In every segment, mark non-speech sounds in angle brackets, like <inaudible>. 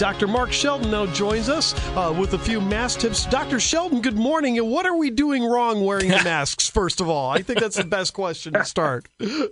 Dr. Mark Sheldon now joins us uh, with a few mask tips. Dr. Sheldon, good morning. And what are we doing wrong wearing the <laughs> masks, first of all? I think that's the best question to start. <laughs>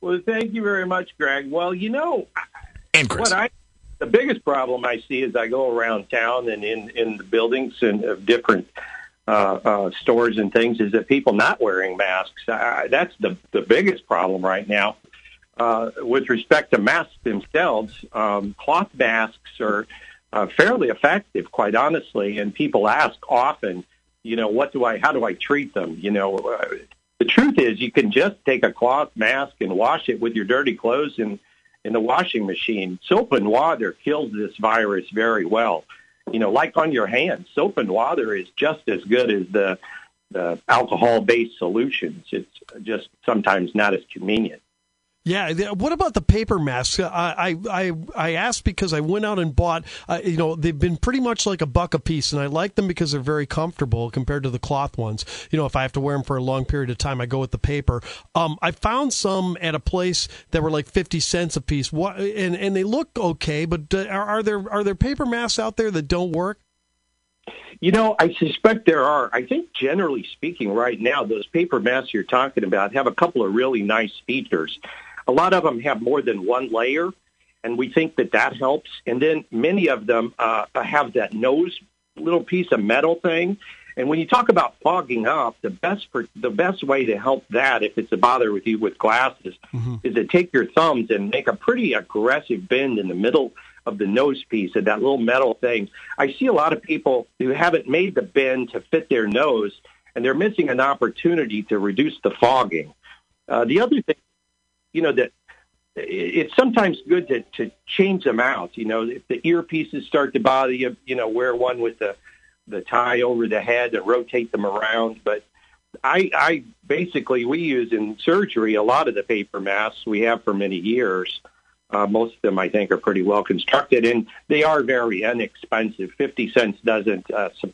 Well, thank you very much, Greg. Well, you know, And Chris. what I the biggest problem I see as I go around town and in in the buildings and of different uh, uh, stores and things is that people not wearing masks. Uh, that's the the biggest problem right now. Uh, with respect to masks themselves, um, cloth masks are uh, fairly effective, quite honestly. And people ask often, you know, what do I, how do I treat them? You know, uh, the truth is you can just take a cloth mask and wash it with your dirty clothes in, in the washing machine. Soap and water kills this virus very well. You know, like on your hands, soap and water is just as good as the, the alcohol-based solutions. It's just sometimes not as convenient. Yeah. What about the paper masks? Uh, I I I asked because I went out and bought. Uh, you know, they've been pretty much like a buck a piece, and I like them because they're very comfortable compared to the cloth ones. You know, if I have to wear them for a long period of time, I go with the paper. Um, I found some at a place that were like fifty cents a piece. What and and they look okay, but uh, are, are there are there paper masks out there that don't work? You know, I suspect there are. I think generally speaking right now, those paper masks you're talking about have a couple of really nice features. A lot of them have more than one layer, and we think that that helps. And then many of them uh, have that nose little piece of metal thing. And when you talk about fogging up, the best for, the best way to help that, if it's a bother with you with glasses, is to take your thumbs and make a pretty aggressive bend in the middle of the nose piece of that little metal thing. I see a lot of people who haven't made the bend to fit their nose, and they're missing an opportunity to reduce the fogging. Uh, the other thing, you know, that it's sometimes good to, to change them out. You know, if the earpieces start to bother you, you know, wear one with the the tie over the head and rotate them around. But I, I basically we use in surgery a lot of the paper masks we have for many years. Uh, most of them, I think, are pretty well constructed, and they are very inexpensive. Fifty cents doesn't uh, su-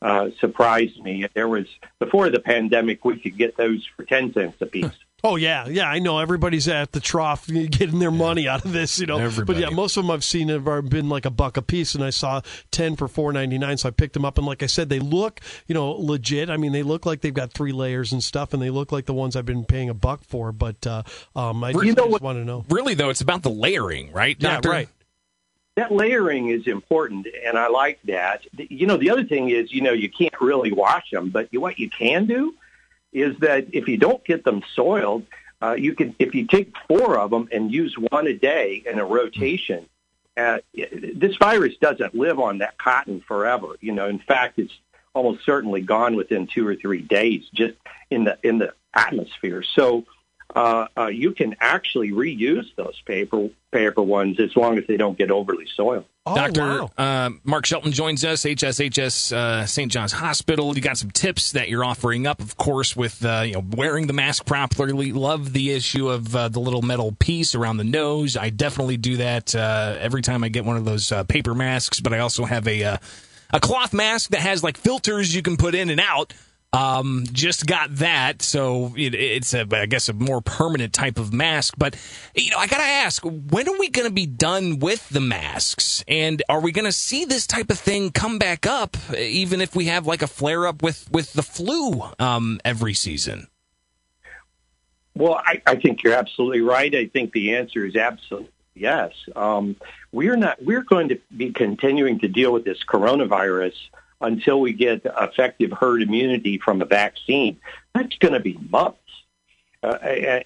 uh, surprise me. There was before the pandemic, we could get those for ten cents a piece. Oh yeah, yeah, I know. Everybody's at the trough <laughs> getting their money out of this, you know. Everybody. But yeah, most of them I've seen have been like a buck a piece, and I saw ten for four ninety nine, so I picked them up. And like I said, they look, you know, legit. I mean, they look like they've got three layers and stuff, and they look like the ones I've been paying a buck for. But uh, um, I just, You know I just what- want to know. really, though, it's about the layering, right, Yeah, Doctor? right. that layering is important, and I like that. You know, the other thing is, you know, you can't really wash them, but you, what you can do is that if you don't get them soiled, uh, you can if you take four of them and use one a day in a rotation. Uh, this virus doesn't live on that cotton forever. You know, in fact, it's almost certainly gone within two or three days, just in the in the atmosphere. So uh, uh, you can actually reuse those paper paper ones as long as they don't get overly soiled. Oh, Dr. wow. Uh, Mark Shelton joins us, HSHS uh, St. John's Hospital. You got some tips that you're offering up, of course, with uh, you know wearing the mask properly. Love the issue of uh, the little metal piece around the nose. I definitely do that uh, every time I get one of those uh, paper masks. But I also have a uh, a cloth mask that has like filters you can put in and out. Um, just got that, so it, it's a, I guess, a more permanent type of mask. But you know, I gotta ask, when are we to be done with the masks? And are we to see this type of thing come back up, even if we have like a flare up with with the flu um, every season? Well, I, I think you're absolutely right. I think the answer is absolutely yes. Um, we're not. We're going to be continuing to deal with this coronavirus until we get effective herd immunity from a vaccine. That's going to be months. Uh,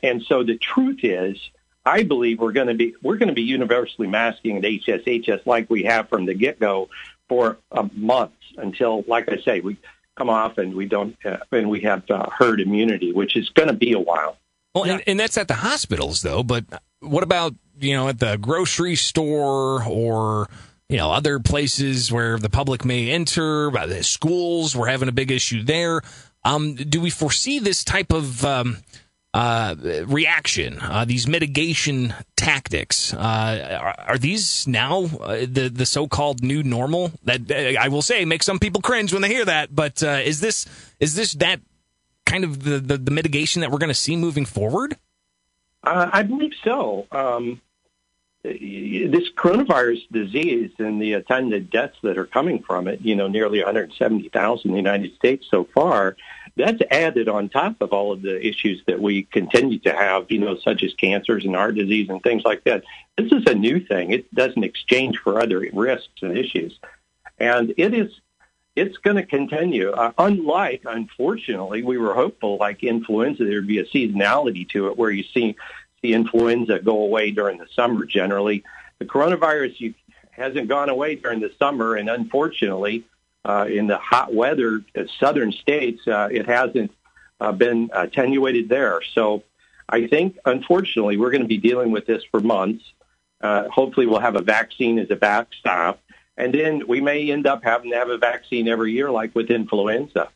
and, so the truth is, I believe we're going to be we're going to be universally masking at HSHS like we have from the get go for a month until, like I say, we come off and we don't uh, and we have uh, herd immunity, which is going to be a while. Well, and, and that's at the hospitals, though. But what about you know at the grocery store or you know other places where the public may enter? The schools, we're having a big issue there. Um, do we foresee this type of um, uh, reaction? Uh, these mitigation tactics uh, are, are these now uh, the the so called new normal? That uh, I will say makes some people cringe when they hear that. But uh, is this is this that kind of the, the, the mitigation that we're going to see moving forward? I believe so. Um, this coronavirus disease and the attendant deaths that are coming from it, you know, nearly 170,000 in the United States so far, that's added on top of all of the issues that we continue to have, you know, such as cancers and heart disease and things like that. This is a new thing. It doesn't exchange for other risks and issues. And it is it's going to continue. Uh, unlike, unfortunately, we were hopeful, like influenza, there'd be a seasonality to it where you see the influenza go away during the summer generally. The coronavirus you, hasn't gone away during the summer, and unfortunately, uh, in the hot weather uh, southern states, uh, it hasn't uh, been attenuated there. So I think, unfortunately, we're going to be dealing with this for months. Uh, hopefully, we'll have a vaccine as a backstop. And then we may end up having to have a vaccine every year, like with influenza.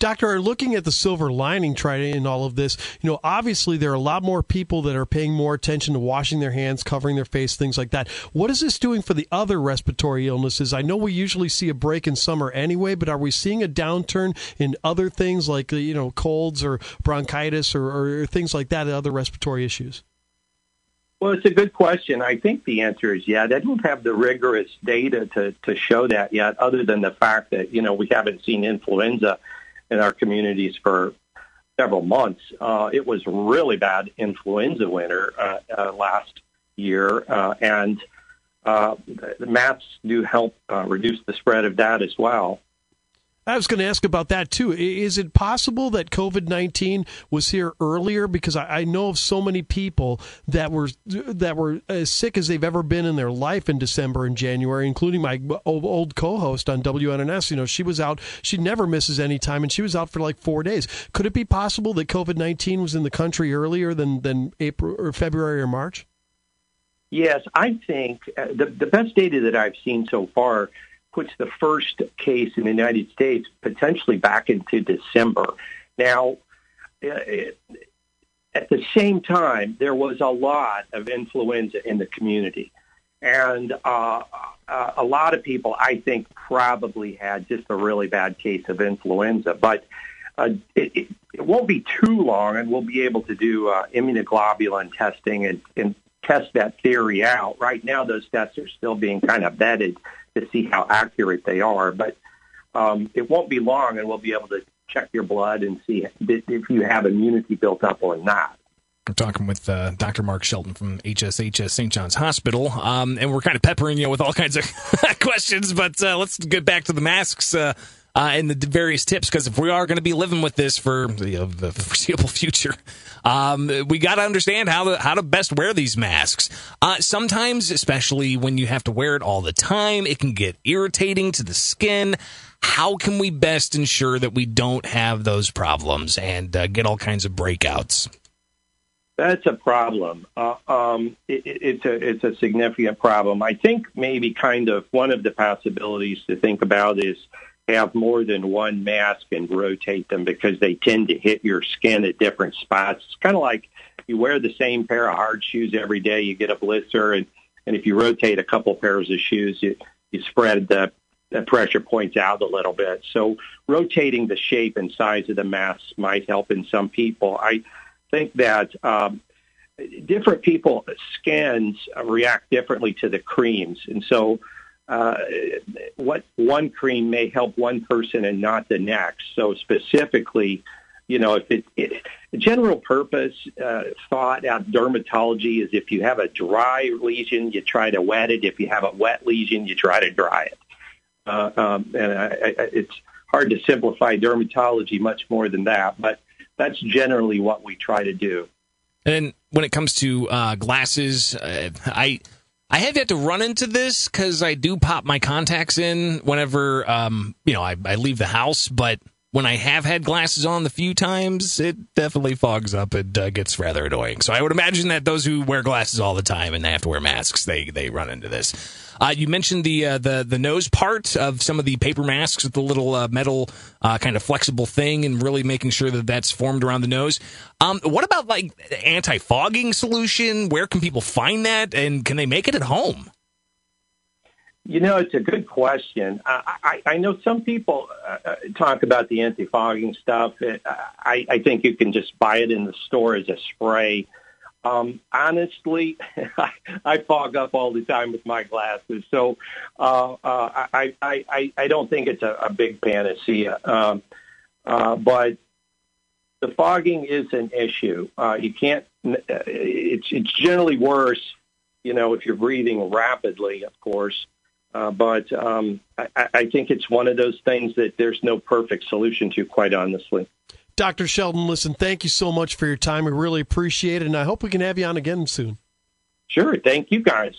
Doctor, looking at the silver lining trying in all of this, you know, obviously there are a lot more people that are paying more attention to washing their hands, covering their face, things like that. What is this doing for the other respiratory illnesses? I know we usually see a break in summer anyway, but are we seeing a downturn in other things like, you know, colds or bronchitis or, or things like that, other respiratory issues? Well, it's a good question. I think the answer is yeah. They don't have the rigorous data to, to show that yet, other than the fact that, you know, we haven't seen influenza in our communities for several months. Uh, it was really bad influenza winter uh, uh, last year, uh, and uh, the masks do help uh, reduce the spread of that as well. I was going to ask about that too. Is it possible that COVID nineteen was here earlier? Because I, know of so many people that were that were as sick as they've ever been in their life in December and January, including my old, old co-host on WNNS. You know, she was out. She never misses any time, and she was out for like four days. Could it be possible that COVID nineteen was in the country earlier than than April or February or March? Yes, I think uh, the the best data that I've seen so far puts the first case in the United States potentially back into December. Now, uh, at the same time, there was a lot of influenza in the community. And uh, uh, a lot of people, I think, probably had just a really bad case of influenza. But uh, it, it, it won't be too long, and we'll be able to do uh, immunoglobulin testing and, and test that theory out. Right now, those tests are still being kind of vetted to see how accurate they are. But um, it won't be long, and we'll be able to check your blood and see if you have immunity built up or not. We're talking with uh, Dr. Mark Shelton from HSHS St. John's Hospital, um, and we're kind of peppering you with all kinds of <laughs> questions. But uh, let's get back to the masks. Uh, uh, and the various tips because if we are going to be living with this for the foreseeable <laughs> future, um, we got to understand how to how to best wear these masks. Uh, sometimes, especially when you have to wear it all the time, it can get irritating to the skin. How can we best ensure that we don't have those problems and uh, get all kinds of breakouts? That's a problem. Uh, um, it, it's a it's a significant problem. I think maybe kind of one of the possibilities to think about is have more than one mask and rotate them because they tend to hit your skin at different spots. It's kind of like you wear the same pair of hard shoes every day, you get a blister, and, and if you rotate a couple pairs of shoes, you, you spread the, the pressure points out a little bit. So rotating the shape and size of the mask might help in some people. I think that um, different people skins react differently to the creams, and so uh, what one cream may help one person and not the next. So specifically, you know, if it, it general purpose uh, thought out dermatology is if you have a dry lesion, you try to wet it. If you have a wet lesion, you try to dry it. Uh, um, and I, I, it's hard to simplify dermatology much more than that, but that's generally what we try to do. And when it comes to uh, glasses, uh, I I have yet to run into this because I do pop my contacts in whenever, um, you know, I, I leave the house. But when I have had glasses on the few times, it definitely fogs up and uh, gets rather annoying. So I would imagine that those who wear glasses all the time and they have to wear masks, they they run into this. Uh, you mentioned the uh, the the nose part of some of the paper masks with the little uh, metal uh, kind of flexible thing, and really making sure that that's formed around the nose. Um, what about like anti fogging solution? Where can people find that, and can they make it at home? You know, it's a good question. I, I, I know some people uh, uh talk about the anti-fogging stuff. It, I, I think you can just buy it in the store as a spray. Um, honestly, <laughs> I, I fog up all the time with my glasses, so uh, uh, I, I, I, I don't think it's a, a big panacea. Um, uh, but the fogging is an issue. Uh, you can't. Uh, it's it's generally worse, you know, if you're breathing rapidly, of course. Uh, but um, I, I think it's one of those things that there's no perfect solution to, quite honestly. Dr. Sheldon, listen, thank you so much for your time. We really appreciate it, and I hope we can have you on again soon. Sure. Thank you, guys.